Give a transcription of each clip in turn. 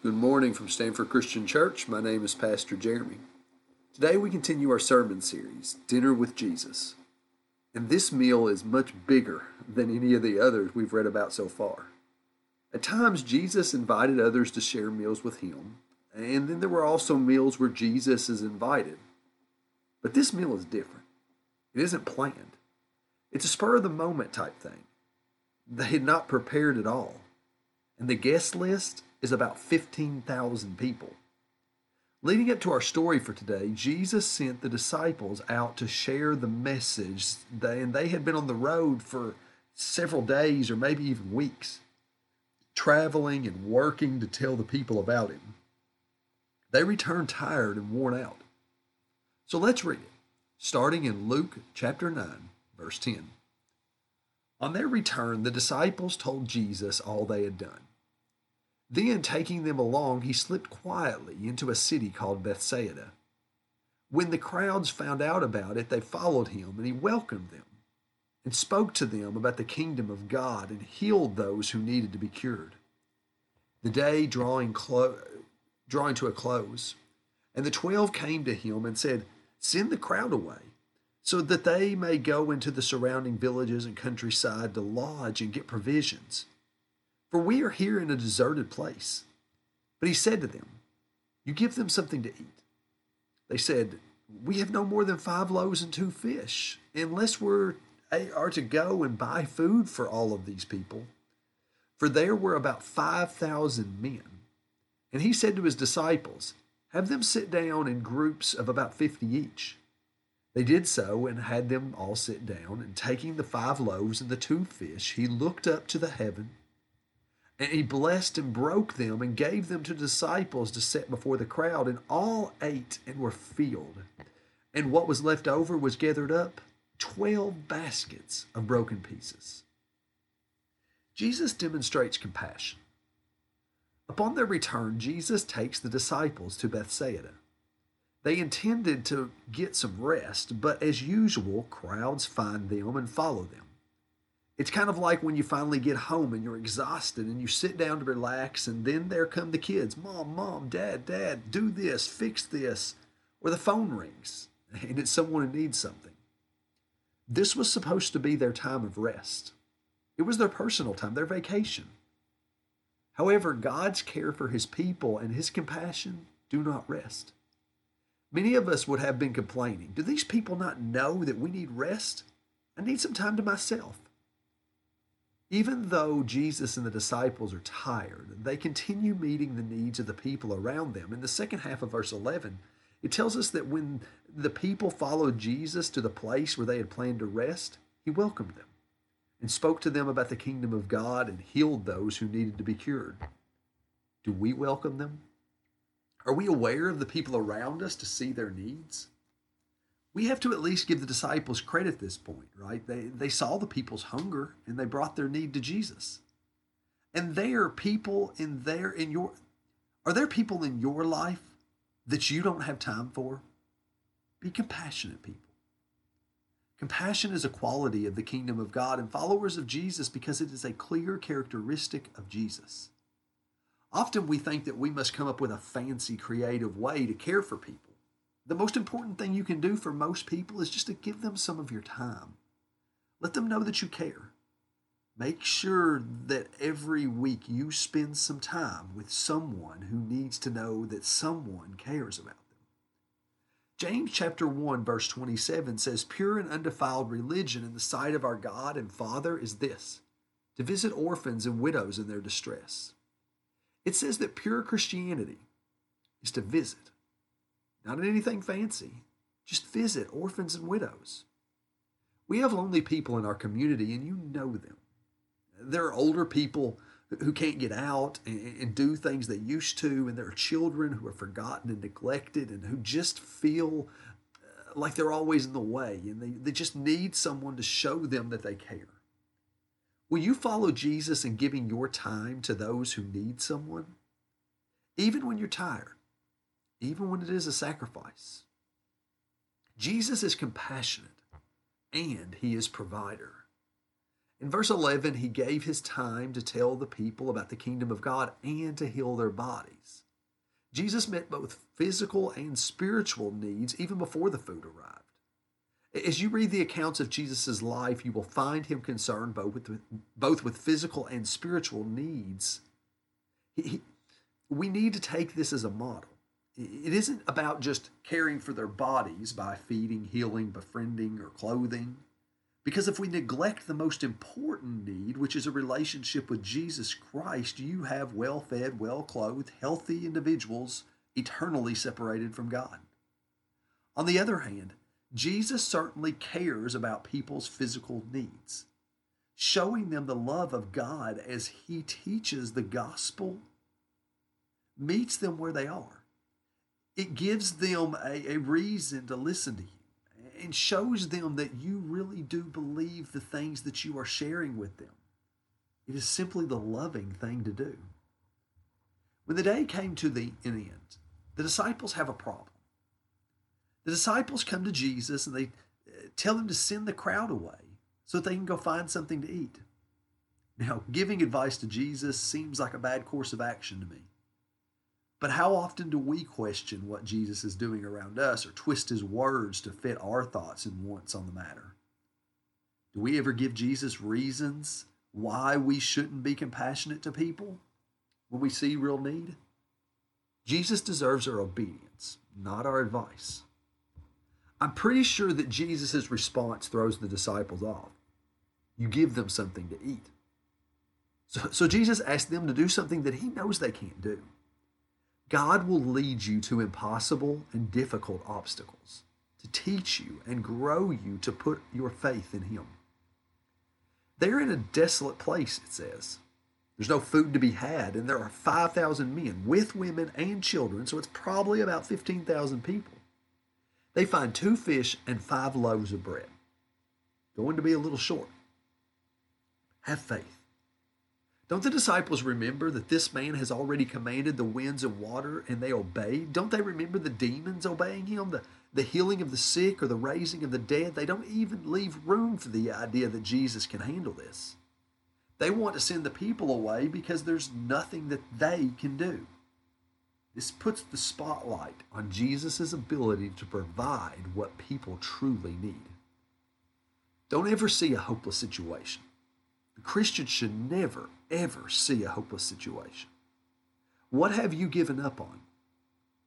Good morning from Stanford Christian Church. My name is Pastor Jeremy. Today we continue our sermon series, Dinner with Jesus. And this meal is much bigger than any of the others we've read about so far. At times, Jesus invited others to share meals with him, and then there were also meals where Jesus is invited. But this meal is different. It isn't planned, it's a spur of the moment type thing. They had not prepared at all. And the guest list is about 15,000 people. Leading up to our story for today, Jesus sent the disciples out to share the message, and they had been on the road for several days or maybe even weeks, traveling and working to tell the people about him. They returned tired and worn out. So let's read it, starting in Luke chapter 9, verse 10. On their return, the disciples told Jesus all they had done. Then, taking them along, he slipped quietly into a city called Bethsaida. When the crowds found out about it, they followed him, and he welcomed them and spoke to them about the kingdom of God and healed those who needed to be cured. The day drawing, clo- drawing to a close, and the twelve came to him and said, Send the crowd away, so that they may go into the surrounding villages and countryside to lodge and get provisions for we are here in a deserted place. But he said to them, You give them something to eat. They said, We have no more than five loaves and two fish, unless we eh, are to go and buy food for all of these people. For there were about 5,000 men. And he said to his disciples, Have them sit down in groups of about 50 each. They did so and had them all sit down, and taking the five loaves and the two fish, he looked up to the heaven and he blessed and broke them and gave them to disciples to set before the crowd. And all ate and were filled. And what was left over was gathered up 12 baskets of broken pieces. Jesus demonstrates compassion. Upon their return, Jesus takes the disciples to Bethsaida. They intended to get some rest, but as usual, crowds find them and follow them. It's kind of like when you finally get home and you're exhausted and you sit down to relax, and then there come the kids Mom, Mom, Dad, Dad, do this, fix this. Or the phone rings and it's someone who needs something. This was supposed to be their time of rest, it was their personal time, their vacation. However, God's care for his people and his compassion do not rest. Many of us would have been complaining Do these people not know that we need rest? I need some time to myself. Even though Jesus and the disciples are tired, they continue meeting the needs of the people around them. In the second half of verse 11, it tells us that when the people followed Jesus to the place where they had planned to rest, he welcomed them and spoke to them about the kingdom of God and healed those who needed to be cured. Do we welcome them? Are we aware of the people around us to see their needs? We have to at least give the disciples credit at this point, right? They, they saw the people's hunger and they brought their need to Jesus. And there are people in there in your are there people in your life that you don't have time for? Be compassionate people. Compassion is a quality of the kingdom of God and followers of Jesus because it is a clear characteristic of Jesus. Often we think that we must come up with a fancy, creative way to care for people. The most important thing you can do for most people is just to give them some of your time. Let them know that you care. Make sure that every week you spend some time with someone who needs to know that someone cares about them. James chapter 1 verse 27 says pure and undefiled religion in the sight of our God and Father is this to visit orphans and widows in their distress. It says that pure Christianity is to visit not anything fancy. Just visit orphans and widows. We have lonely people in our community, and you know them. There are older people who can't get out and, do things they used to, and there are children who are forgotten and neglected and who just feel uh, like they're always in the way, and they, they just need someone to show them that they care. Will you follow Jesus in giving your time to those who need someone? Even when you're tired, even when it is a sacrifice. Jesus is compassionate and he is provider. In verse 11, he gave his time to tell the people about the kingdom of God and to heal their bodies. Jesus met both physical and spiritual needs even before the food arrived. As you read the accounts of Jesus' life, you will find him concerned both with, both with physical and spiritual needs. He, he, we need to take this as a model. It isn't about just caring for their bodies by feeding, healing, befriending, or clothing. Because if we neglect the most important need, which is a relationship with Jesus Christ, you have well fed, well clothed, healthy individuals eternally separated from God. On the other hand, Jesus certainly cares about people's physical needs, showing them the love of God as he teaches the gospel meets them where they are. It gives them a, a reason to listen to you and shows them that you really do believe the things that you are sharing with them. It is simply the loving thing to do. When the day came to the end, the disciples have a problem. The disciples come to Jesus and they uh, tell him to send the crowd away so that they can go find something to eat. Now, giving advice to Jesus seems like a bad course of action to me. But how often do we question what Jesus is doing around us or twist his words to fit our thoughts and wants on the matter? Do we ever give Jesus reasons why we shouldn't be compassionate to people when we see real need? Jesus deserves our obedience, not our advice. I'm pretty sure that Jesus' response throws the disciples off. You give them something to eat. So, so Jesus asked them to do something that he knows they can't do. God will lead you to impossible and difficult obstacles to teach you and grow you to put your faith in Him. They're in a desolate place, it says. There's no food to be had, and there are 5,000 men with women and children, so it's probably about 15,000 people. They find two fish and five loaves of bread. Going to be a little short. Have faith. Don't the disciples remember that this man has already commanded the winds and water and they obey? Don't they remember the demons obeying him, the, the healing of the sick or the raising of the dead? They don't even leave room for the idea that Jesus can handle this. They want to send the people away because there's nothing that they can do. This puts the spotlight on Jesus' ability to provide what people truly need. Don't ever see a hopeless situation. The Christian should never, ever see a hopeless situation. What have you given up on?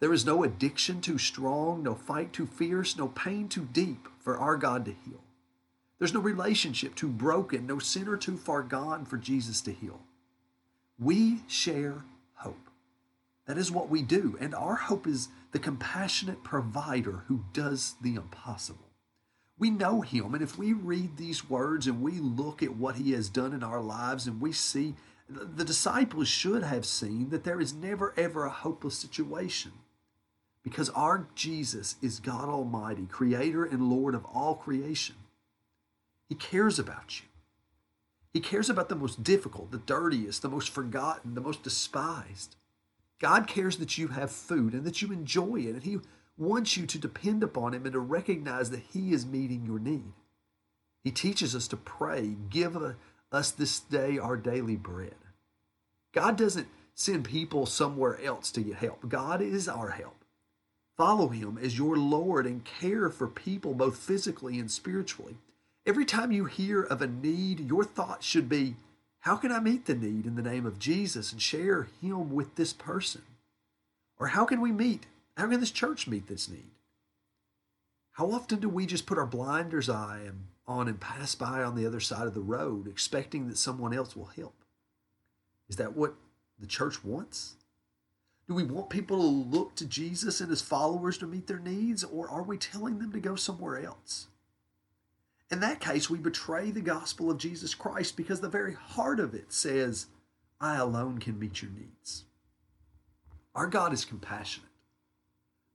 There is no addiction too strong, no fight too fierce, no pain too deep for our God to heal. There's no relationship too broken, no sinner too far gone for Jesus to heal. We share hope. That is what we do, and our hope is the compassionate provider who does the impossible. We know him, and if we read these words and we look at what he has done in our lives and we see the disciples should have seen that there is never ever a hopeless situation because our Jesus is God Almighty, creator and Lord of all creation. He cares about you. He cares about the most difficult, the dirtiest, the most forgotten, the most despised. God cares that you have food and that you enjoy it, and He wants you to depend upon Him and to recognize that He is meeting your need. He teaches us to pray, Give us this day our daily bread. God doesn't send people somewhere else to get help, God is our help. Follow Him as your Lord and care for people both physically and spiritually. Every time you hear of a need, your thought should be, How can I meet the need in the name of Jesus and share Him with this person? Or how can we meet how can this church meet this need? How often do we just put our blinders on and pass by on the other side of the road, expecting that someone else will help? Is that what the church wants? Do we want people to look to Jesus and his followers to meet their needs, or are we telling them to go somewhere else? In that case, we betray the gospel of Jesus Christ because the very heart of it says, I alone can meet your needs. Our God is compassionate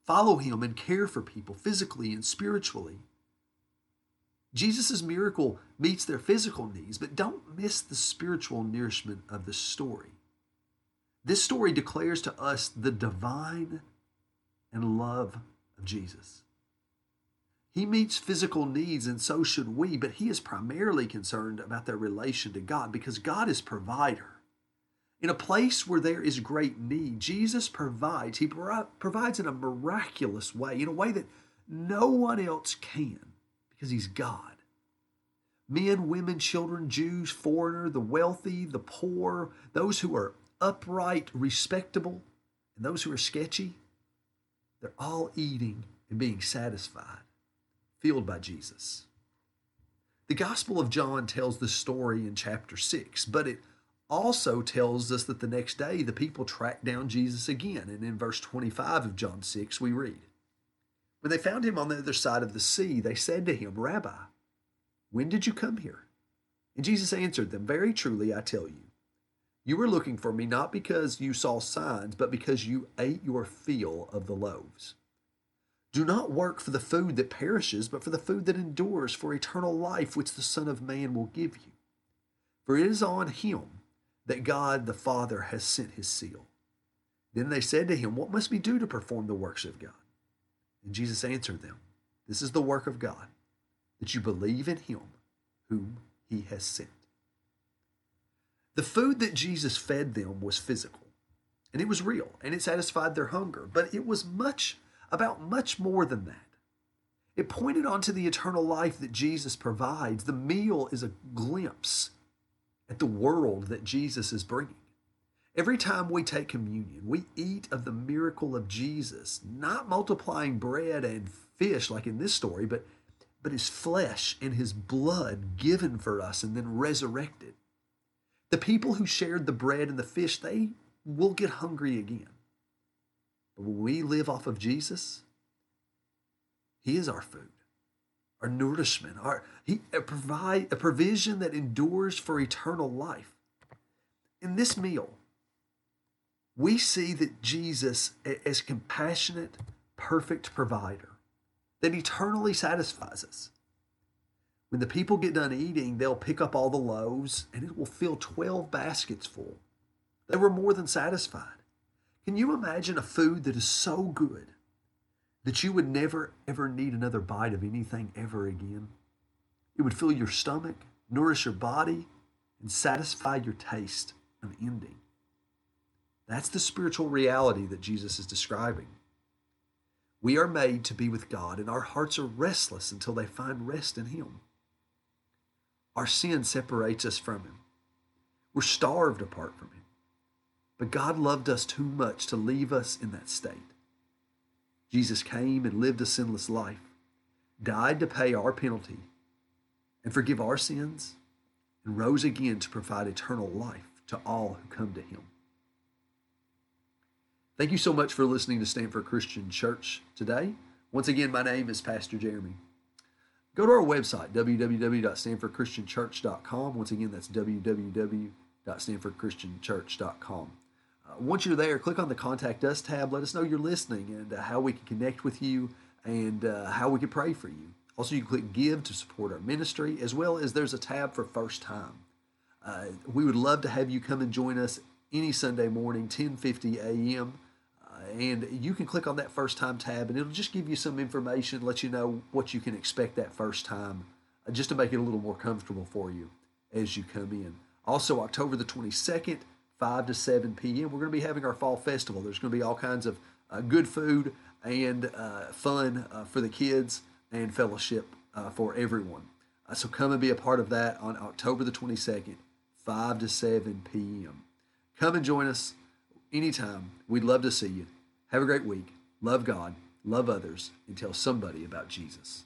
follow him and care for people physically and spiritually. Jesus' miracle meets their physical needs, but don't miss the spiritual nourishment of the story. This story declares to us the divine and love of Jesus. He meets physical needs, and so should we, but he is primarily concerned about their relation to God because God is provider. In a place where there is great need, Jesus provides. He provides in a miraculous way, in a way that no one else can because he's God. Men, women, children, Jews, foreigner, the wealthy, the poor, those who are upright, respectable, and those who are sketchy, they're all eating and being satisfied filled by Jesus. The Gospel of John tells the story in chapter 6, but it also tells us that the next day the people tracked down Jesus again. And in verse 25 of John 6, we read When they found him on the other side of the sea, they said to him, Rabbi, when did you come here? And Jesus answered them, Very truly, I tell you, you were looking for me not because you saw signs, but because you ate your fill of the loaves. Do not work for the food that perishes, but for the food that endures for eternal life, which the Son of Man will give you. For it is on him that God the Father has sent his seal. Then they said to him, What must we do to perform the works of God? And Jesus answered them, This is the work of God, that you believe in him whom he has sent. The food that Jesus fed them was physical, and it was real, and it satisfied their hunger, but it was much about much more than that. It pointed onto the eternal life that Jesus provides. The meal is a glimpse at the world that Jesus is bringing. Every time we take communion, we eat of the miracle of Jesus, not multiplying bread and fish like in this story, but, but his flesh and his blood given for us and then resurrected. The people who shared the bread and the fish, they will get hungry again. But when we live off of Jesus, He is our food, our nourishment, our He a provide a provision that endures for eternal life. In this meal, we see that Jesus as compassionate, perfect provider that eternally satisfies us. When the people get done eating, they'll pick up all the loaves and it will fill 12 baskets full. They were more than satisfied. Can you imagine a food that is so good that you would never, ever need another bite of anything ever again? It would fill your stomach, nourish your body, and satisfy your taste unending. That's the spiritual reality that Jesus is describing. We are made to be with God, and our hearts are restless until they find rest in Him. Our sin separates us from Him. We're starved apart from Him. But God loved us too much to leave us in that state. Jesus came and lived a sinless life, died to pay our penalty and forgive our sins, and rose again to provide eternal life to all who come to him. Thank you so much for listening to Stanford Christian Church today. Once again, my name is Pastor Jeremy. Go to our website, www.stanfordchristianchurch.com. Once again, that's www.stanfordchristianchurch.com. Once you're there, click on the Contact Us tab. Let us know you're listening and uh, how we can connect with you and uh, how we can pray for you. Also, you can click Give to support our ministry, as well as there's a tab for First Time. Uh, we would love to have you come and join us any Sunday morning, 10:50 a.m. Uh, and you can click on that First Time tab, and it'll just give you some information, let you know what you can expect that first time, uh, just to make it a little more comfortable for you as you come in. Also, October the 22nd 5 to 7 p.m. We're going to be having our fall festival. There's going to be all kinds of uh, good food and uh, fun uh, for the kids and fellowship uh, for everyone. Uh, so come and be a part of that on October the 22nd, 5 to 7 p.m. Come and join us anytime. We'd love to see you. Have a great week. Love God, love others, and tell somebody about Jesus.